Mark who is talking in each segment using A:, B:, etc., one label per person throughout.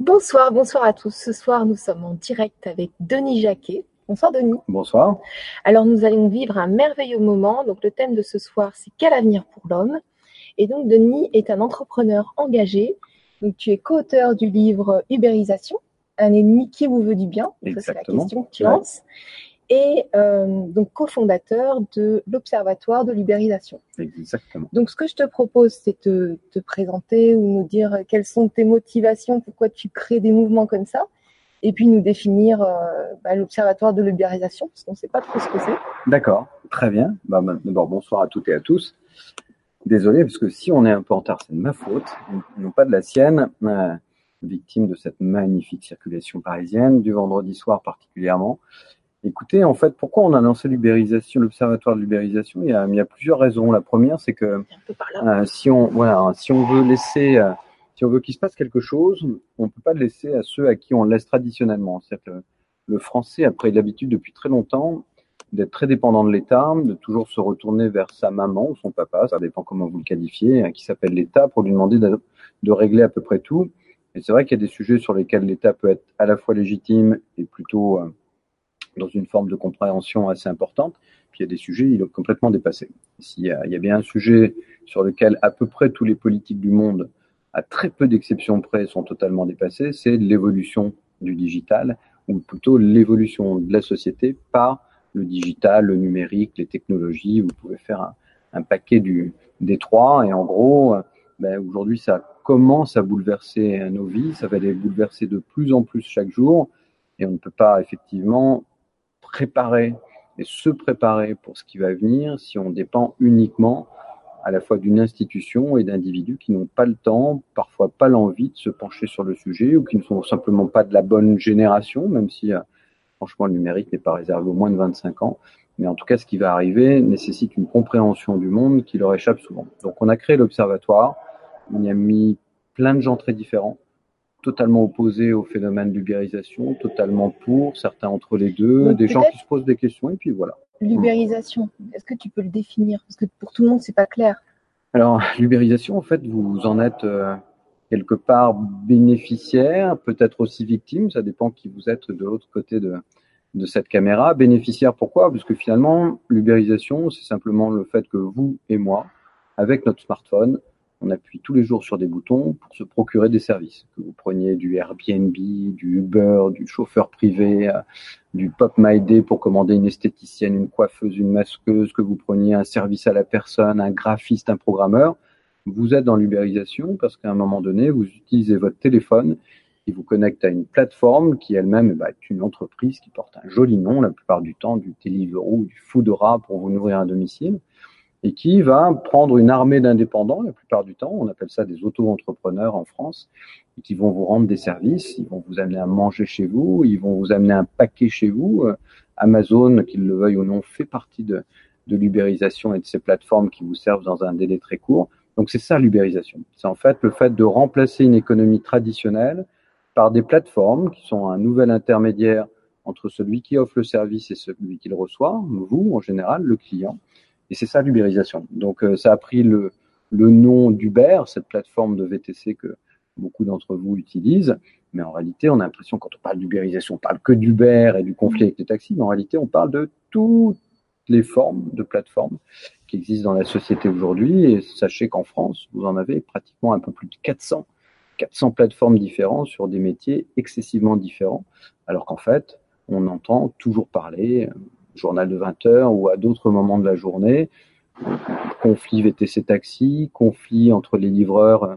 A: Bonsoir, bonsoir à tous. Ce soir, nous sommes en direct avec Denis Jacquet. Bonsoir Denis.
B: Bonsoir.
A: Alors nous allons vivre un merveilleux moment. Donc le thème de ce soir, c'est quel avenir pour l'homme? Et donc Denis est un entrepreneur engagé. Donc tu es co-auteur du livre Ubérisation, un ennemi qui vous veut du bien.
B: C'est
A: la question que tu lances et euh, donc cofondateur de l'Observatoire de l'ubérisation.
B: Exactement.
A: Donc ce que je te propose, c'est de te présenter ou nous dire quelles sont tes motivations, pourquoi tu crées des mouvements comme ça, et puis nous définir euh, bah, l'Observatoire de l'ubérisation, parce qu'on ne sait pas trop ce que c'est.
B: D'accord, très bien. Bah, bah, D'abord, bonsoir à toutes et à tous. Désolé, parce que si on est un peu en retard, c'est de ma faute, non pas de la sienne. Euh, victime de cette magnifique circulation parisienne, du vendredi soir particulièrement. Écoutez, en fait, pourquoi on a lancé l'ubérisation, l'observatoire de l'ubérisation? Il, y a, il y a plusieurs raisons. La première, c'est que euh, si on, voilà, si on veut laisser, euh, si on veut qu'il se passe quelque chose, on ne peut pas le laisser à ceux à qui on le laisse traditionnellement. cest que le français a pris l'habitude depuis très longtemps d'être très dépendant de l'État, de toujours se retourner vers sa maman ou son papa, ça dépend comment vous le qualifiez, hein, qui s'appelle l'État, pour lui demander de, de, régler à peu près tout. Et c'est vrai qu'il y a des sujets sur lesquels l'État peut être à la fois légitime et plutôt euh, dans une forme de compréhension assez importante. Puis il y a des sujets, il est complètement dépassé. S'il y a, bien un sujet sur lequel à peu près tous les politiques du monde, à très peu d'exceptions près, sont totalement dépassés, c'est l'évolution du digital, ou plutôt l'évolution de la société par le digital, le numérique, les technologies. Vous pouvez faire un, paquet des trois, et en gros, ben, aujourd'hui, ça commence à bouleverser nos vies, ça va les bouleverser de plus en plus chaque jour, et on ne peut pas effectivement préparer et se préparer pour ce qui va venir si on dépend uniquement à la fois d'une institution et d'individus qui n'ont pas le temps, parfois pas l'envie de se pencher sur le sujet ou qui ne sont simplement pas de la bonne génération, même si euh, franchement le numérique n'est pas réservé aux moins de 25 ans. Mais en tout cas, ce qui va arriver nécessite une compréhension du monde qui leur échappe souvent. Donc on a créé l'observatoire, on y a mis plein de gens très différents, totalement opposés au phénomène d'ubérisation, totalement pour, certains entre les deux, des gens qui se posent des questions, et puis voilà.
A: L'ubérisation, est-ce que tu peux le définir? Parce que pour tout le monde, c'est pas clair.
B: Alors, l'ubérisation, en fait, vous en êtes euh, quelque part bénéficiaire, peut-être aussi victime, ça dépend qui vous êtes de l'autre côté de, de cette caméra. Bénéficiaire, pourquoi? Parce que finalement, l'ubérisation, c'est simplement le fait que vous et moi, avec notre smartphone, on appuie tous les jours sur des boutons pour se procurer des services. Que vous preniez du Airbnb, du Uber, du chauffeur privé, euh, du Pop My Day pour commander une esthéticienne, une coiffeuse, une masqueuse, que vous preniez un service à la personne, un graphiste, un programmeur, vous êtes dans l'ubérisation parce qu'à un moment donné, vous utilisez votre téléphone qui vous connecte à une plateforme qui elle-même bah, est une entreprise qui porte un joli nom la plupart du temps, du Deliveroo, du Foodora pour vous nourrir à domicile et qui va prendre une armée d'indépendants, la plupart du temps, on appelle ça des auto-entrepreneurs en France, et qui vont vous rendre des services, ils vont vous amener à manger chez vous, ils vont vous amener un paquet chez vous. Euh, Amazon, qu'il le veuille ou non, fait partie de, de l'ubérisation et de ces plateformes qui vous servent dans un délai très court. Donc c'est ça l'ubérisation. C'est en fait le fait de remplacer une économie traditionnelle par des plateformes qui sont un nouvel intermédiaire entre celui qui offre le service et celui qui le reçoit, vous en général, le client, et c'est ça l'ubérisation. Donc euh, ça a pris le, nom d'Uber, cette plateforme de VTC que beaucoup d'entre vous utilisent. Mais en réalité, on a l'impression, quand on parle d'ubérisation, on parle que d'Uber et du conflit avec les taxis, mais en réalité, on parle de toutes les formes de plateformes qui existent dans la société aujourd'hui. Et sachez qu'en France, vous en avez pratiquement un peu plus de 400, 400 plateformes différentes sur des métiers excessivement différents, alors qu'en fait, on entend toujours parler, journal de 20 heures ou à d'autres moments de la journée. Conflit VTC taxi, conflit entre les livreurs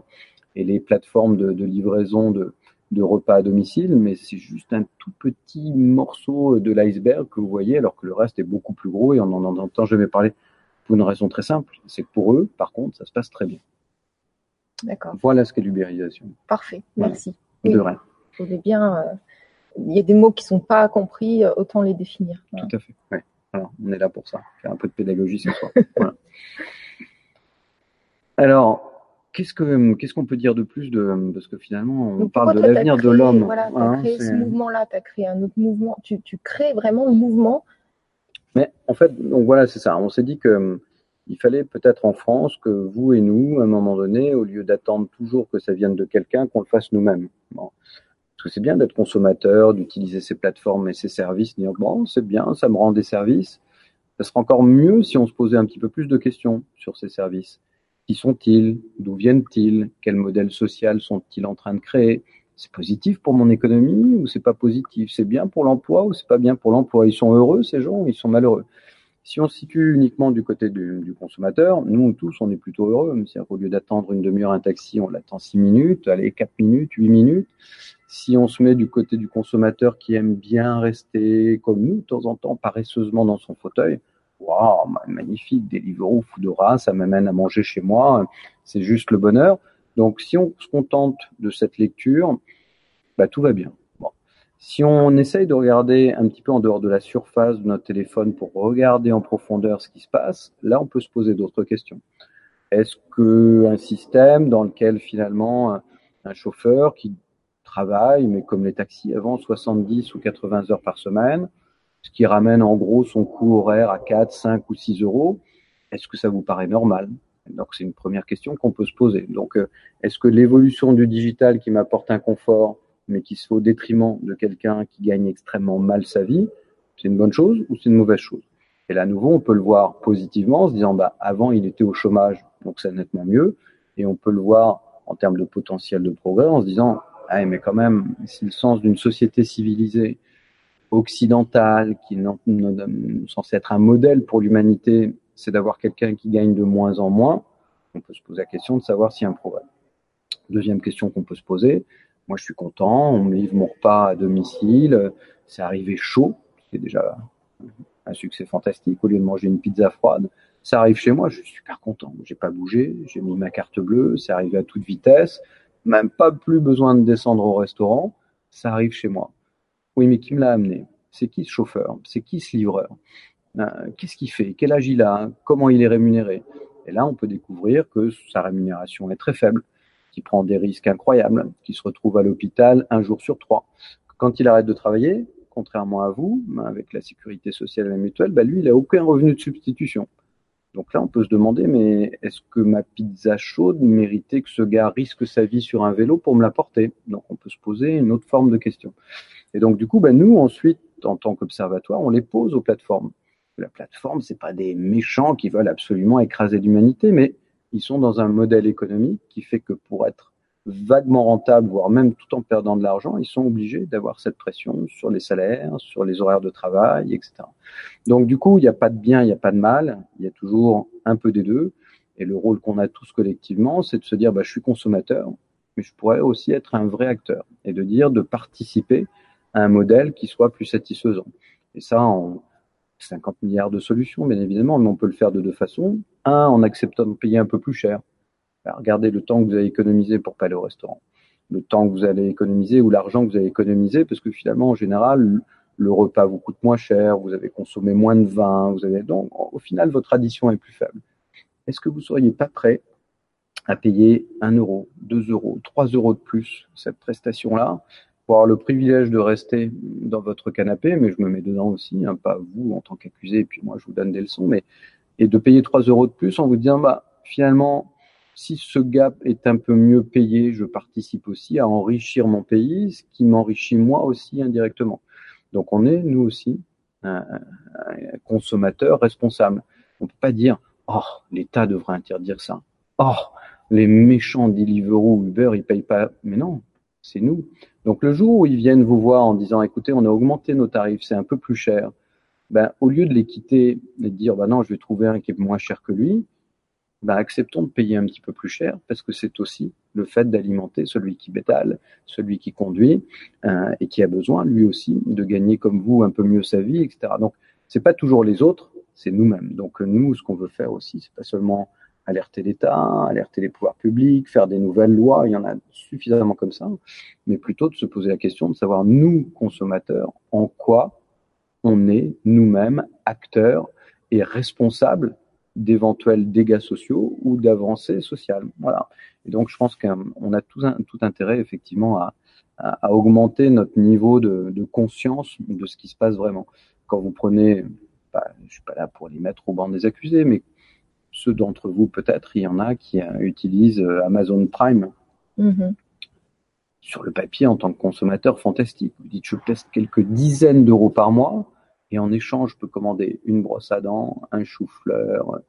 B: et les plateformes de, de livraison de, de, repas à domicile, mais c'est juste un tout petit morceau de l'iceberg que vous voyez, alors que le reste est beaucoup plus gros et on n'en entend jamais parler pour une raison très simple, c'est que pour eux, par contre, ça se passe très bien.
A: D'accord.
B: Voilà ce qu'est l'ubérisation.
A: Parfait, merci.
B: De rien.
A: Je voulais bien euh, il y a des mots qui sont pas compris, euh, autant les définir.
B: Tout à fait. Ouais. Alors, on est là pour ça, faire un peu de pédagogie ce soir. voilà. Alors, qu'est-ce que qu'est-ce qu'on peut dire de plus de parce que finalement on
A: Donc,
B: parle de l'avenir de l'homme.
A: Voilà, tu as hein, créé ce mouvement-là, tu as créé un autre mouvement, tu, tu crées vraiment le mouvement.
B: Mais en fait, donc voilà, c'est ça. On s'est dit que hum, il fallait peut-être en France que vous et nous, à un moment donné, au lieu d'attendre toujours que ça vienne de quelqu'un, qu'on le fasse nous-mêmes. Bon. Parce que c'est bien d'être consommateur, d'utiliser ces plateformes et ces services, dire bon, c'est bien, ça me rend des services. Ça serait encore mieux si on se posait un petit peu plus de questions sur ces services. Qui sont-ils? D'où viennent-ils? Quel modèle social sont-ils en train de créer? C'est positif pour mon économie ou c'est pas positif? C'est bien pour l'emploi ou c'est pas bien pour l'emploi? Ils sont heureux ces gens ou ils sont malheureux si on se situe uniquement du côté du, consommateur, nous tous, on est plutôt heureux. Au lieu d'attendre une demi-heure un taxi, on l'attend six minutes, allez, quatre minutes, huit minutes. Si on se met du côté du consommateur qui aime bien rester comme nous, de temps en temps, paresseusement dans son fauteuil, waouh, magnifique, Deliveroo, Foodora, ça m'amène à manger chez moi, c'est juste le bonheur. Donc, si on se contente de cette lecture, bah, tout va bien. Si on essaye de regarder un petit peu en dehors de la surface de notre téléphone pour regarder en profondeur ce qui se passe, là, on peut se poser d'autres questions. Est-ce que un système dans lequel finalement un chauffeur qui travaille, mais comme les taxis avant, 70 ou 80 heures par semaine, ce qui ramène en gros son coût horaire à 4, 5 ou 6 euros, est-ce que ça vous paraît normal? Donc c'est une première question qu'on peut se poser. Donc euh, est-ce que l'évolution du digital qui m'apporte un confort mais qui se fait au détriment de quelqu'un qui gagne extrêmement mal sa vie, c'est une bonne chose ou c'est une mauvaise chose? Et là, à nouveau, on peut le voir positivement en se disant, bah, avant, il était au chômage, donc c'est nettement mieux. Et on peut le voir en termes de potentiel de progrès en se disant, ah, mais quand même, si le sens d'une société civilisée, occidentale, qui est censée être un modèle pour l'humanité, c'est d'avoir quelqu'un qui gagne de moins en moins, on peut se poser la question de savoir s'il y a un progrès. Deuxième question qu'on peut se poser, moi, je suis content. On livre mon repas à domicile. C'est arrivé chaud. C'est déjà un succès fantastique. Au lieu de manger une pizza froide, ça arrive chez moi. Je suis super content. J'ai pas bougé. J'ai mis ma carte bleue. C'est arrivé à toute vitesse. Même pas plus besoin de descendre au restaurant. Ça arrive chez moi. Oui, mais qui me l'a amené? C'est qui ce chauffeur? C'est qui ce livreur? Euh, Qu'est-ce qu'il fait? Quel âge il a? Comment il est rémunéré? Et là, on peut découvrir que sa rémunération est très faible qui prend des risques incroyables, qui se retrouve à l'hôpital un jour sur trois. Quand il arrête de travailler, contrairement à vous, avec la sécurité sociale et la mutuelle, bah lui, il n'a aucun revenu de substitution. Donc là, on peut se demander, mais est-ce que ma pizza chaude méritait que ce gars risque sa vie sur un vélo pour me l'apporter Donc on peut se poser une autre forme de question. Et donc du coup, bah, nous, ensuite, en tant qu'observatoire, on les pose aux plateformes. La plateforme, c'est pas des méchants qui veulent absolument écraser l'humanité, mais ils sont dans un modèle économique qui fait que pour être vaguement rentable, voire même tout en perdant de l'argent, ils sont obligés d'avoir cette pression sur les salaires, sur les horaires de travail, etc. Donc du coup, il n'y a pas de bien, il n'y a pas de mal, il y a toujours un peu des deux. Et le rôle qu'on a tous collectivement, c'est de se dire, bah, je suis consommateur, mais je pourrais aussi être un vrai acteur et de dire, de participer à un modèle qui soit plus satisfaisant. Et ça, en 50 milliards de solutions, bien évidemment, mais on peut le faire de deux façons. Un, en acceptant de payer un peu plus cher. regardez le temps que vous avez économisé pour pas aller au restaurant. Le temps que vous allez économiser ou l'argent que vous avez économisé, parce que finalement, en général, le repas vous coûte moins cher, vous avez consommé moins de vin, vous avez donc au final votre addition est plus faible. Est-ce que vous seriez pas prêt à payer 1 euro, 2 euros, 3 euros de plus cette prestation-là pour avoir le privilège de rester dans votre canapé, mais je me mets dedans aussi, hein, pas vous en tant qu'accusé, et puis moi je vous donne des leçons, mais et de payer 3 euros de plus en vous disant bah finalement si ce gap est un peu mieux payé, je participe aussi à enrichir mon pays, ce qui m'enrichit moi aussi indirectement. Donc on est nous aussi un, un consommateur responsable. On peut pas dire oh l'État devrait interdire ça. Oh les méchants Deliveroo, Uber, ils payent pas. Mais non, c'est nous. Donc le jour où ils viennent vous voir en disant écoutez, on a augmenté nos tarifs, c'est un peu plus cher, ben, au lieu de les quitter et de dire bah non, je vais trouver un qui est moins cher que lui, ben, acceptons de payer un petit peu plus cher parce que c'est aussi le fait d'alimenter celui qui bétale, celui qui conduit euh, et qui a besoin lui aussi de gagner comme vous un peu mieux sa vie, etc. Donc c'est pas toujours les autres, c'est nous-mêmes. Donc nous, ce qu'on veut faire aussi, c'est pas seulement alerter l'État, alerter les pouvoirs publics, faire des nouvelles lois, il y en a suffisamment comme ça, mais plutôt de se poser la question de savoir, nous, consommateurs, en quoi on est nous-mêmes acteurs et responsables d'éventuels dégâts sociaux ou d'avancées sociales. Voilà. Et donc, je pense qu'on a tout, tout intérêt, effectivement, à, à, augmenter notre niveau de, de, conscience de ce qui se passe vraiment. Quand vous prenez, bah, je suis pas là pour les mettre au banc des accusés, mais ceux d'entre vous, peut-être, il y en a qui euh, utilisent euh, Amazon Prime. Mm-hmm. sur le papier, en tant que consommateur, fantastique. Vous dites, je pèse quelques dizaines d'euros par mois, et en échange, je peux commander une brosse à dents, un chou-fleur,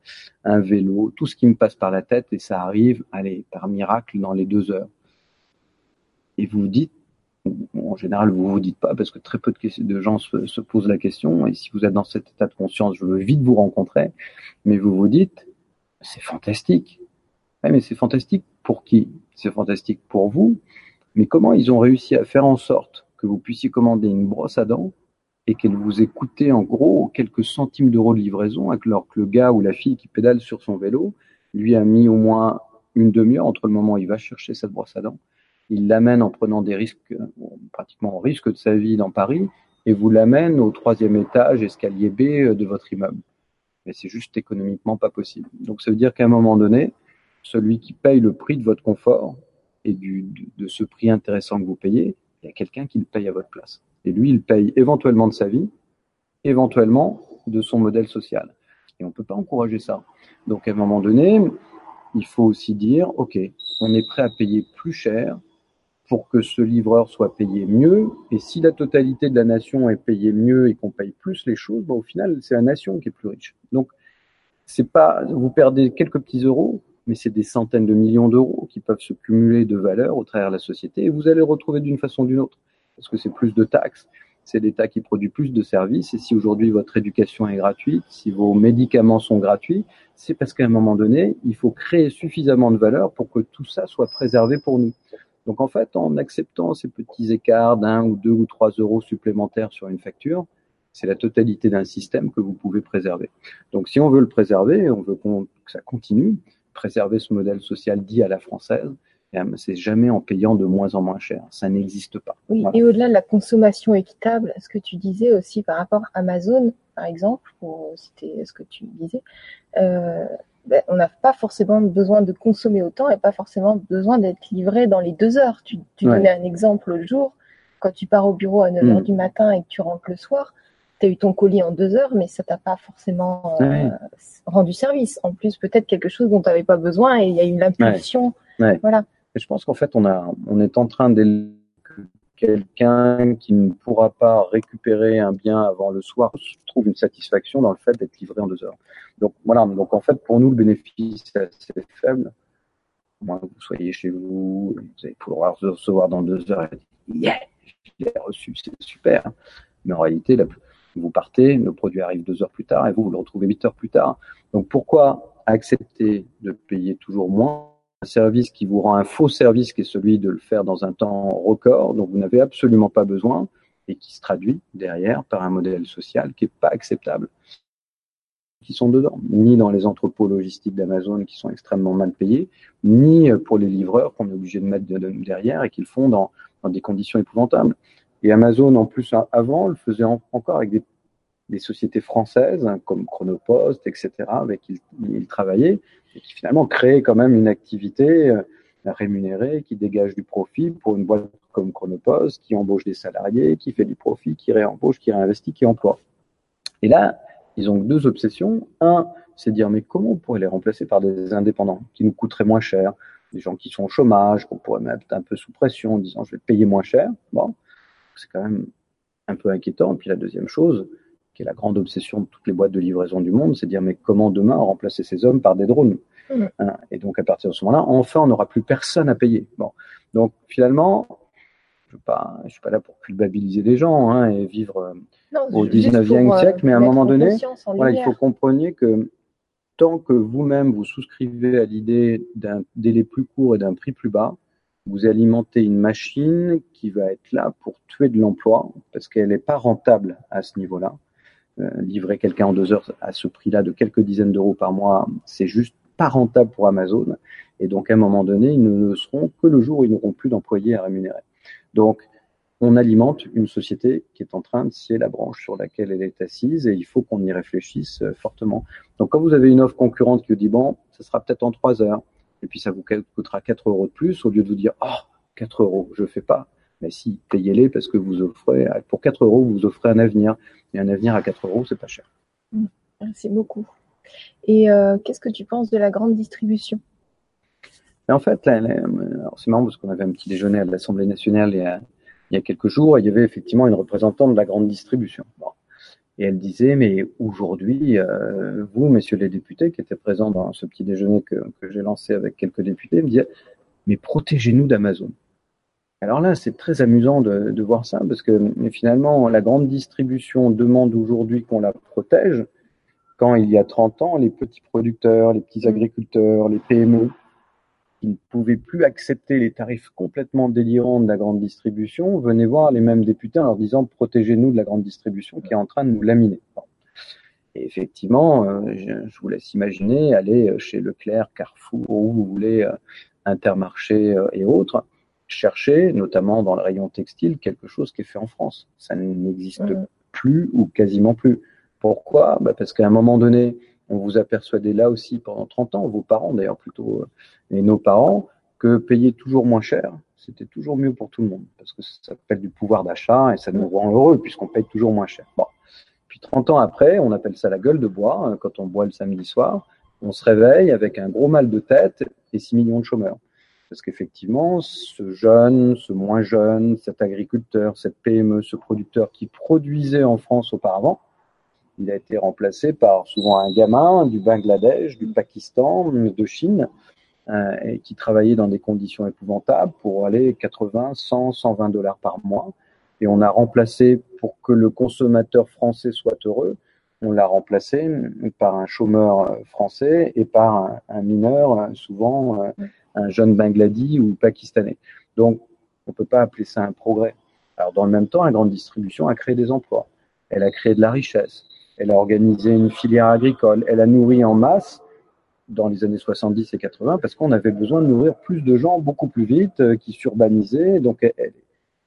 B: un vélo, tout ce qui me passe par la tête, et ça arrive, allez, par miracle, dans les deux heures. Et vous vous dites, en général, vous vous dites pas, parce que très peu de, gens se, posent la question, et si vous êtes dans cet état de conscience, je veux vite vous rencontrer, mais vous vous dites, c'est fantastique. mais c'est fantastique pour qui? C'est fantastique pour vous, mais comment ils ont réussi à faire en sorte que vous puissiez commander une brosse à dents et qu'elle vous ait coûté en gros quelques centimes d'euros de livraison, alors que le gars ou la fille qui pédale sur son vélo, lui a mis au moins une demi-heure entre le moment où il va chercher cette brosse à dents, il l'amène en prenant des risques, pratiquement en risque de sa vie dans Paris, et vous l'amène au troisième étage, escalier B euh, de votre immeuble. Mais c'est juste économiquement pas possible. Donc ça veut dire qu'à un moment donné, celui qui paye le prix de votre confort, et du, de ce prix intéressant que vous payez, il y a quelqu'un qui le paye à votre place. Et lui, il paye éventuellement de sa vie, éventuellement de son modèle social. Et on ne peut pas encourager ça. Donc à un moment donné, il faut aussi dire, OK, on est prêt à payer plus cher pour que ce livreur soit payé mieux. Et si la totalité de la nation est payée mieux et qu'on paye plus les choses, au final, c'est la nation qui est plus riche. Donc, c'est pas, vous perdez quelques petits euros, mais c'est des centaines de millions d'euros qui peuvent se cumuler de valeur au travers de la société et vous allez le retrouver d'une façon ou d'une autre. Parce que c'est plus de taxes, c'est l'État qui produit plus de services et si aujourd'hui votre éducation est gratuite, si vos médicaments sont gratuits, c'est parce qu'à un moment donné, il faut créer suffisamment de valeur pour que tout ça soit préservé pour nous. Donc en fait, en acceptant ces petits écarts d'un ou deux ou trois euros supplémentaires sur une facture, c'est la totalité d'un système que vous pouvez préserver. Donc si on veut le préserver, on veut que ça continue, préserver ce modèle social dit à la française, c'est jamais en payant de moins en moins cher. Ça n'existe pas.
A: Oui, et au-delà de la consommation équitable, ce que tu disais aussi par rapport à Amazon, par exemple, pour citer ce que tu disais, euh, ben, on n'a pas forcément besoin de consommer autant et pas forcément besoin d'être livré dans les deux heures. Tu, donnais un exemple le jour, quand tu pars au bureau à 9 h mm. du matin et que tu rentres le soir, tu as eu ton colis en deux heures, mais ça t'a pas forcément euh, rendu service. En plus, peut-être quelque chose dont tu n'avais pas besoin et il y a eu l'impulsion. Voilà.
B: Et je pense qu'en fait, on, a, on est en train de quelqu'un qui ne pourra pas récupérer un bien avant le soir trouve une satisfaction dans le fait d'être livré en deux heures. Donc voilà, donc en fait pour nous le bénéfice est assez faible. Moins que vous soyez chez vous, vous allez pouvoir recevoir dans deux heures et dire yeah, je l'ai reçu, c'est super. Mais en réalité, vous partez, le produit arrive deux heures plus tard et vous, vous le retrouvez huit heures plus tard. Donc pourquoi accepter de payer toujours moins un service qui vous rend un faux service qui est celui de le faire dans un temps record dont vous n'avez absolument pas besoin et qui se traduit derrière par un modèle social qui n'est pas acceptable qui sont dedans, ni dans les entrepôts logistiques d'Amazon qui sont extrêmement mal payés, ni pour les livreurs qu'on est obligé de mettre derrière et qu'ils font dans, des conditions épouvantables. Et Amazon, en plus, avant, le faisait encore avec des, sociétés françaises hein, comme Chronopost, etc., avec qui il, il travaillait, et qui finalement créaient quand même une activité euh, rémunérée qui dégage du profit pour une boîte comme Chronopost, qui embauche des salariés, qui fait du profit, qui réembauche, qui réinvestit, qui emploie. Et là, ils ont deux obsessions. Un, c'est dire mais comment on pourrait les remplacer par des indépendants qui nous coûteraient moins cher, des gens qui sont au chômage, qu'on pourrait mettre un peu sous pression en disant je vais payer moins cher. Bon, c'est quand même un peu inquiétant. Et puis la deuxième chose, qui est la grande obsession de toutes les boîtes de livraison du monde, c'est dire mais comment demain remplacer ces hommes par des drones? Mmh. hein, Et donc à partir de ce moment-là, enfin on n'aura plus personne à payer. Bon, donc finalement, je ne suis pas là pour culpabiliser les gens hein, et vivre euh, au 19e euh, siècle, mais à un moment donné, il faut comprendre que tant que vous-même vous souscrivez à l'idée d'un délai plus court et d'un prix plus bas, vous alimentez une machine qui va être là pour tuer de l'emploi parce qu'elle n'est pas rentable à ce niveau-là. Euh, livrer quelqu'un en deux heures à ce prix-là de quelques dizaines d'euros par mois, c'est juste pas rentable pour Amazon. Et donc, à un moment donné, ils ne seront que le jour où ils n'auront plus d'employés à rémunérer. Donc, on alimente une société qui est en train de scier la branche sur laquelle elle est assise et il faut qu'on y réfléchisse euh, fortement. Donc, quand vous avez une offre concurrente qui vous dit, bon, ça sera peut-être en trois heures et puis ça vous coûtera 4 euros de plus, au lieu de vous dire, oh, 4 euros, je fais pas. Mais si, payez-les parce que vous offrez, pour 4 euros, vous offrez un avenir. Et un avenir à 4 euros, c'est pas cher.
A: Mmh. Merci beaucoup. Et euh, qu'est-ce que tu penses de la grande distribution?
B: En fait, c'est marrant parce qu'on avait un petit déjeuner à l'Assemblée nationale il y, a, il y a quelques jours, il y avait effectivement une représentante de la grande distribution. Et elle disait, mais aujourd'hui, euh, vous, messieurs les députés, qui étaient présents dans ce petit déjeuner que, que j'ai lancé avec quelques députés, me disaient, mais protégez-nous d'Amazon. Alors là, c'est très amusant de, de, voir ça, parce que finalement, la grande distribution demande aujourd'hui qu'on la protège, quand il y a 30 ans, les petits producteurs, les petits mmh. agriculteurs, les PME, qui ne pouvaient plus accepter les tarifs complètement délirants de la grande distribution, venaient voir les mêmes députés en leur disant protégez-nous de la grande distribution qui est en train de nous laminer. Et effectivement, euh, je, vous laisse imaginer aller chez Leclerc, Carrefour, où vous voulez, euh, Intermarché euh, et autres, chercher, notamment dans le rayon textile, quelque chose qui est fait en France. Ça n'existe mmh. plus ou quasiment plus. Pourquoi? Bah Parce qu'à un moment donné, on vous a persuadé là aussi pendant 30 ans, vos parents d'ailleurs plutôt, euh, et nos parents, que payer toujours moins cher, c'était toujours mieux pour tout le monde, parce que ça s'appelle du pouvoir d'achat et ça nous rend heureux puisqu'on paye toujours moins cher. Bon. Puis 30 ans après, on appelle ça la gueule de bois, hein, quand on boit le samedi soir, on se réveille avec un gros mal de tête et 6 millions de chômeurs. Parce qu'effectivement, ce jeune, ce moins jeune, cet agriculteur, cette PME, ce producteur qui produisait en France auparavant, il a été remplacé par souvent un gamin du Bangladesh, du Pakistan, de Chine, euh, et qui travaillait dans des conditions épouvantables pour aller 80, 100, 120 dollars par mois. Et on a remplacé, pour que le consommateur français soit heureux, on l'a remplacé par un chômeur français et par un, mineur, souvent euh, un jeune Bangladais ou pakistanais. Donc, on ne peut pas appeler ça un progrès. Alors, dans le même temps, la grande distribution a créé des emplois. Elle a créé de la richesse elle a organisé une filière agricole, elle a nourri en masse dans les années 70 et 80 parce qu'on avait besoin de nourrir plus de gens beaucoup plus vite, euh, qui s'urbanisaient. Donc, elle,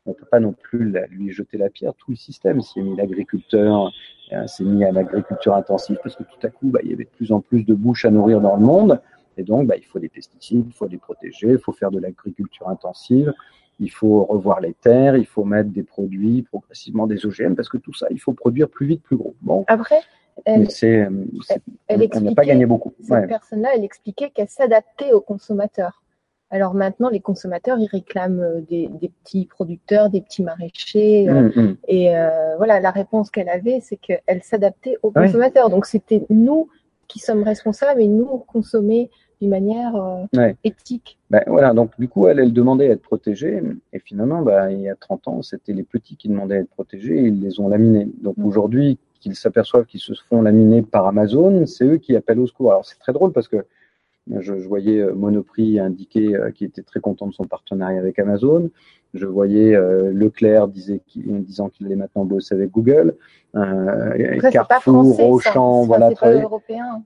B: on ne peut pas non plus lui jeter la pierre. Tout le système s'est mis l'agriculteur, euh, s'est mis à l'agriculture intensive parce que tout à coup, bah, il y avait de plus en plus de bouches à nourrir dans le monde. Et donc, bah, il faut des pesticides, il faut les protéger, il faut faire de l'agriculture intensive il faut revoir les terres, il faut mettre des produits progressivement des OGM parce que tout ça, il faut produire plus vite, plus gros.
A: Bon. Après,
B: elle, c'est, elle, n'a pas gagné beaucoup.
A: Cette personne-là, elle expliquait qu'elle s'adaptait aux consommateurs. Alors maintenant, les consommateurs, ils réclament euh, des, petits producteurs, des petits maraîchers. Euh, mm, mm. Et euh, voilà, la réponse qu'elle avait, c'est qu'elle s'adaptait aux consommateurs. Donc c'était nous qui sommes responsables et nous consommer d'une manière euh, éthique.
B: Ben, voilà, donc du coup, elle, elle demandait à être protégée, et finalement, ben, il y a 30 ans, c'était les petits qui demandaient à être protégés, et ils les ont laminés. Donc mm. aujourd'hui, qu'ils s'aperçoivent qu'ils se font laminer par Amazon, c'est eux qui appellent au secours. Alors c'est très drôle parce que je, je voyais euh, Monoprix indiquer euh, qu'il était très content de son partenariat avec Amazon. Je voyais euh, Leclerc disait disant qu'il allait maintenant bosser avec Google.
A: Euh, Carrefour, Auchan,
B: voilà.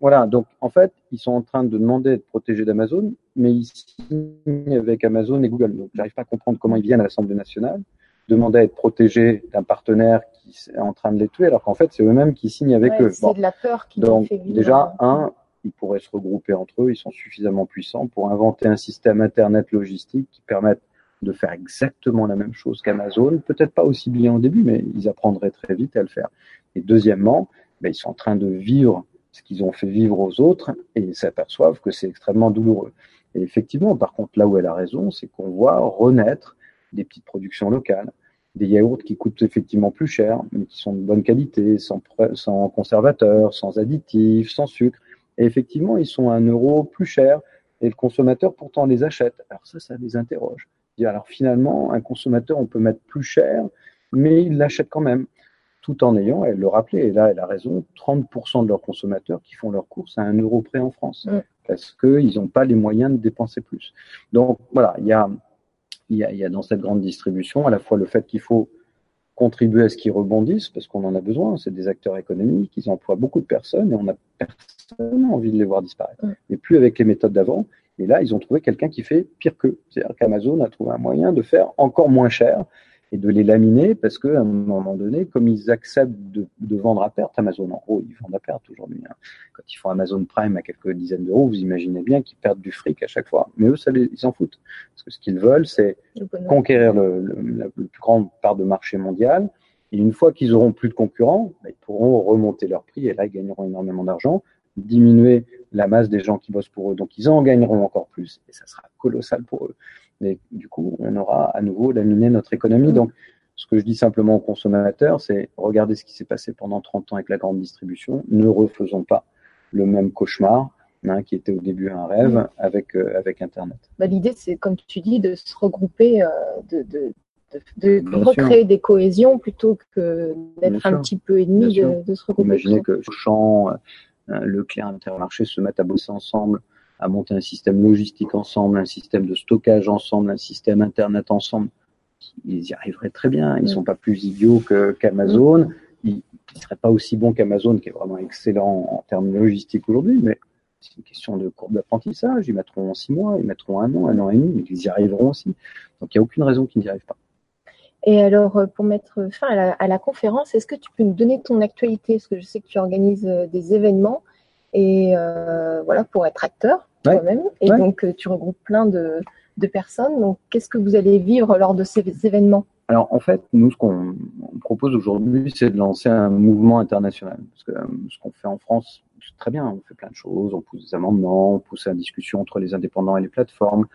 B: Voilà, donc en fait, ils sont en train de demander d'être protégés d'Amazon, mais ils signent avec Amazon et Google. Donc j'arrive pas à comprendre comment ils viennent à l'Assemblée nationale demander à être protégés d'un partenaire qui est en train de les tuer, alors qu'en fait, c'est eux-mêmes qui signent avec eux.
A: C'est de la peur qui
B: Donc, fait déjà, un, ils pourraient se regrouper entre eux, ils sont suffisamment puissants pour inventer un système Internet logistique qui permette de faire exactement la même chose qu'Amazon, peut-être pas aussi bien au début, mais ils apprendraient très vite à le faire. Et deuxièmement, ben, ils sont en train de vivre ce qu'ils ont fait vivre aux autres et ils s'aperçoivent que c'est extrêmement douloureux. Et effectivement, par contre, là où elle a raison, c'est qu'on voit renaître des petites productions locales, des yaourts qui coûtent effectivement plus cher, mais qui sont de bonne qualité, sans, sans conservateurs, sans additifs, sans sucre. Et effectivement, ils sont un euro plus cher et le consommateur pourtant les achète. Alors ça, ça les interroge. Alors finalement, un consommateur, on peut mettre plus cher, mais il l'achète quand même, tout en ayant, elle le rappelait, et là elle a raison, 30% de leurs consommateurs qui font leurs courses à un euro près en France, parce qu'ils n'ont pas les moyens de dépenser plus. Donc voilà, il y a, y, a, y a dans cette grande distribution à la fois le fait qu'il faut contribuer à ce qu'ils rebondissent, parce qu'on en a besoin, c'est des acteurs économiques, ils emploient beaucoup de personnes, et on a personne envie de les voir disparaître. Mais plus avec les méthodes d'avant, et là, ils ont trouvé quelqu'un qui fait pire qu'eux. C'est-à-dire qu'Amazon a trouvé un moyen de faire encore moins cher et de les laminer parce qu'à un moment donné, comme ils acceptent de, vendre à perte, Amazon, en gros, ils vendent à perte aujourd'hui. Hein. Quand ils font Amazon Prime à quelques dizaines d'euros, vous imaginez bien qu'ils perdent du fric à chaque fois. Mais eux, ça ils s'en foutent. Parce que ce qu'ils veulent, c'est conquérir le, la plus grande part de marché mondial. Et une fois qu'ils auront plus de concurrents, bah, ils pourront remonter leur prix et là, ils gagneront énormément d'argent diminuer la masse des gens qui bossent pour eux. Donc ils en gagneront encore plus et ça sera colossal pour eux. Mais du coup, on aura à nouveau laminé notre économie. Donc ce que je dis simplement aux consommateurs, c'est regardez ce qui s'est passé pendant 30 ans avec la grande distribution. Ne refaisons pas le même cauchemar hein, qui était au début un rêve avec, euh, avec Internet.
A: Bah, L'idée, c'est, comme tu dis, de se regrouper, euh, de, de, de, recréer des cohésions plutôt que d'être un petit peu ennemi de, se regrouper.
B: Imaginez que Champ, euh, Leclerc, Intermarché se mettent à bosser ensemble, à monter un système logistique ensemble, un système de stockage ensemble, un système Internet ensemble ils y arriveraient très bien. Ils ne sont pas plus idiots qu'Amazon. ils ne seraient pas aussi bons qu'Amazon, qui est vraiment excellent en termes logistiques aujourd'hui, mais c'est une question de courbe d'apprentissage. Ils mettront six mois, ils mettront un an, un an et demi, mais ils y arriveront aussi. Donc il n'y a aucune raison qu'ils n'y arrivent pas.
A: Et alors, euh, pour mettre fin à la, conférence, est-ce que tu peux nous donner ton actualité? Parce que je sais que tu organises euh, des événements et euh, voilà pour être acteur toi-même. Et donc, tu regroupes plein de, de personnes. Donc, qu'est-ce que vous allez vivre lors de ces événements?
B: Alors en fait, nous, ce qu'on propose aujourd'hui, c'est de lancer un mouvement international. Parce que euh, ce qu'on fait en France, c'est très bien, on fait plein de choses, on pousse des amendements, on pousse la discussion entre les indépendants et les plateformes.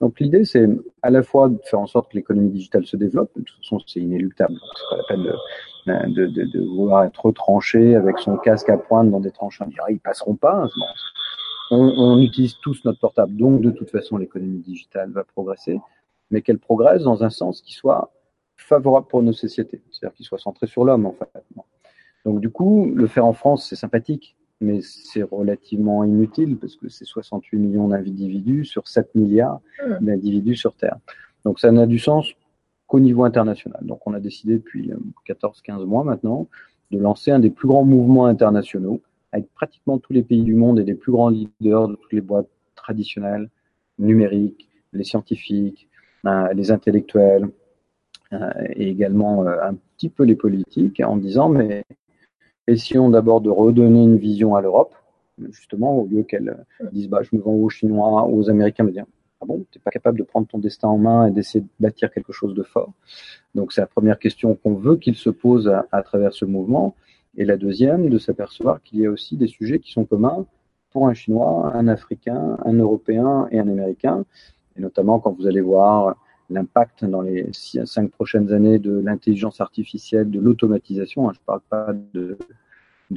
B: Donc l'idée, c'est à la fois de faire en sorte que l'économie digitale se développe, de toute façon c'est inéluctable, c'est pas la peine de, de, de, vouloir être tranché avec son casque à pointe dans des tranches, on dirait ils passeront pas, on, utilise tous notre portable, donc de toute façon l'économie digitale va progresser, mais qu'elle progresse dans un sens qui soit favorable pour nos sociétés, c'est-à-dire qu'il soit centré sur l'homme en fait. Donc du coup, le faire en France, c'est sympathique, mais c'est relativement inutile parce que c'est 68 millions d'individus sur 7 milliards mmh. d'individus sur Terre. Donc ça n'a du sens qu'au niveau international. Donc on a décidé depuis 14-15 euh, mois maintenant de lancer un des plus grands mouvements internationaux avec pratiquement tous les pays du monde et les plus grands leaders de toutes les boîtes traditionnelles, numériques, les scientifiques, euh, les intellectuels euh, et également un petit peu les politiques en disant mais essayons d'abord de redonner une vision à l'Europe, justement au lieu qu'elle dise bah je me vends aux Chinois, aux Américains, me dire ah bon, t'es pas capable de prendre ton destin en main et d'essayer de bâtir quelque chose de fort? Donc c'est la première question qu'on veut qu'il se pose à, travers ce mouvement. Et la deuxième, de s'apercevoir qu'il y a aussi des sujets qui sont communs pour un Chinois, un Africain, un Européen et un Américain. Et notamment quand vous allez voir l'impact dans les cinq prochaines années de l'intelligence artificielle, de l'automatisation. Hein, je ne parle pas de,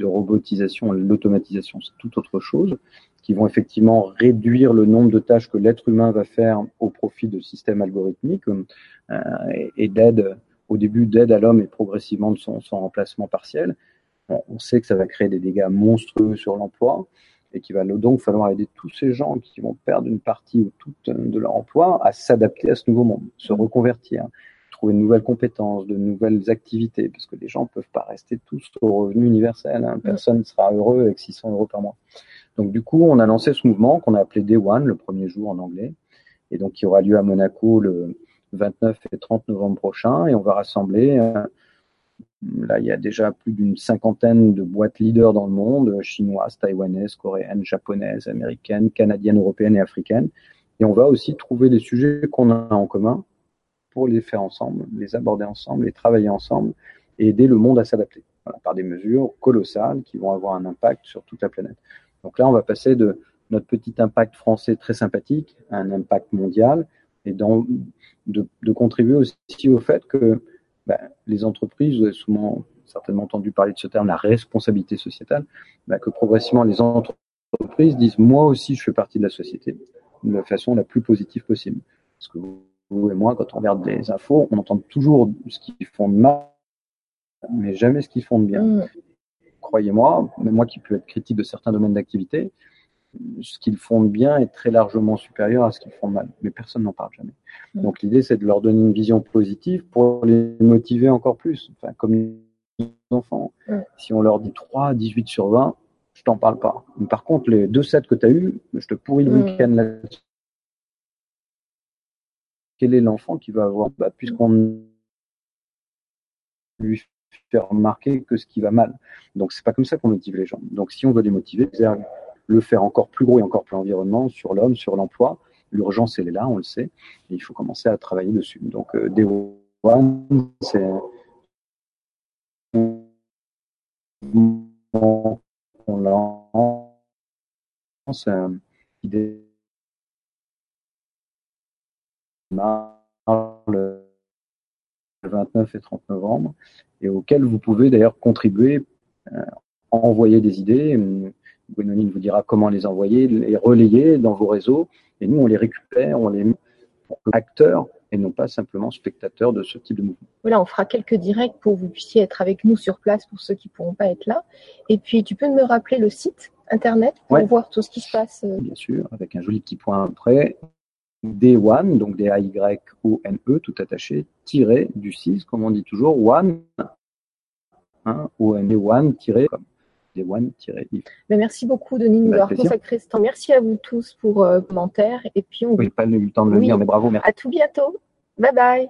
B: robotisation, l'automatisation, c'est tout autre chose, qui vont effectivement réduire le nombre de tâches que l'être humain va faire au profit de systèmes algorithmiques euh, et, d'aide, au début d'aide à l'homme et progressivement de son remplacement partiel on sait que ça va créer des dégâts monstrueux sur l'emploi et qu'il va donc falloir aider tous ces gens qui vont perdre une partie ou toute de leur emploi à s'adapter à ce nouveau monde, se reconvertir, trouver de nouvelles compétences, de nouvelles activités, parce que les gens ne peuvent pas rester tous au revenu universel. Hein. Personne ne sera heureux avec 600 euros par mois. Donc du coup, on a lancé ce mouvement qu'on a appelé Day One, le premier jour en anglais, et donc qui aura lieu à Monaco le 29 et 30 novembre prochain, et on va rassembler euh, Là, il y a déjà plus d'une cinquantaine de boîtes leaders dans le monde, chinoises, taïwanaises, coréennes, japonaises, américaines, canadiennes, européennes et africaines. Et on va aussi trouver des sujets qu'on a en commun pour les faire ensemble, les aborder ensemble, les travailler ensemble et aider le monde à s'adapter par des mesures colossales qui vont avoir un impact sur toute la planète. Donc là, on va passer de notre petit impact français très sympathique à un impact mondial et de, de contribuer aussi au fait que bah, les entreprises, vous avez souvent certainement entendu parler de ce terme, la responsabilité sociétale, bah, que progressivement les entreprises disent moi aussi je fais partie de la société de la façon la plus positive possible. Parce que vous et moi, quand on regarde les infos, on entend toujours ce qu'ils font de mal, mais jamais ce qu'ils font de bien. Mm. Croyez-moi, même moi qui peux être critique de certains domaines d'activité, ce qu'ils font de bien est très largement supérieur à ce qu'ils font de mal. Mais personne n'en parle jamais. Mm. Donc l'idée, c'est de leur donner une vision positive pour les motiver encore plus. Enfin, comme les enfants. Mm. Si on leur dit 3, 18 sur 20, je t'en parle pas. Mais par contre, les deux sets que tu as eu, je te pourris le mm. week-end là Quel est l'enfant qui va avoir, bah, puisqu'on lui fait remarquer que ce qui va mal. Donc c'est pas comme ça qu'on motive les gens. Donc si on veut les motiver, le faire encore plus gros et encore plus environnement sur l'homme, sur l'emploi. L'urgence, elle est là, on le sait, et il faut commencer à travailler dessus. Donc, euh, One, c'est on euh, qui démarre le 29 et 30 novembre et auquel vous pouvez d'ailleurs contribuer, euh, envoyer des idées. Gwénoline vous dira comment les envoyer, les relayer dans vos réseaux et nous on les récupère, on les met pour acteurs et non pas simplement spectateurs de ce type de mouvement.
A: Voilà, on fera quelques directs pour que vous puissiez être avec nous sur place pour ceux qui ne pourront pas être là. Et puis, tu peux me rappeler le site internet pour
B: Ouais.
A: voir tout ce qui se passe. euh,
B: Bien sûr, avec un joli petit point après. D1, donc D-A-Y-O-N-E, tout attaché, tiré du 6, comme on dit toujours, one, hein, O-N, one, tiré, comme D1, tiré, if.
A: Mais merci beaucoup, Denis, de nous
B: Bah,
A: avoir
B: plaisir.
A: consacré ce temps. Merci à vous tous pour euh, commentaires. Et puis, on
B: Oui, pas eu le temps de le
A: Oui.
B: lire, mais bravo, merci.
A: à tout bientôt. Bye bye.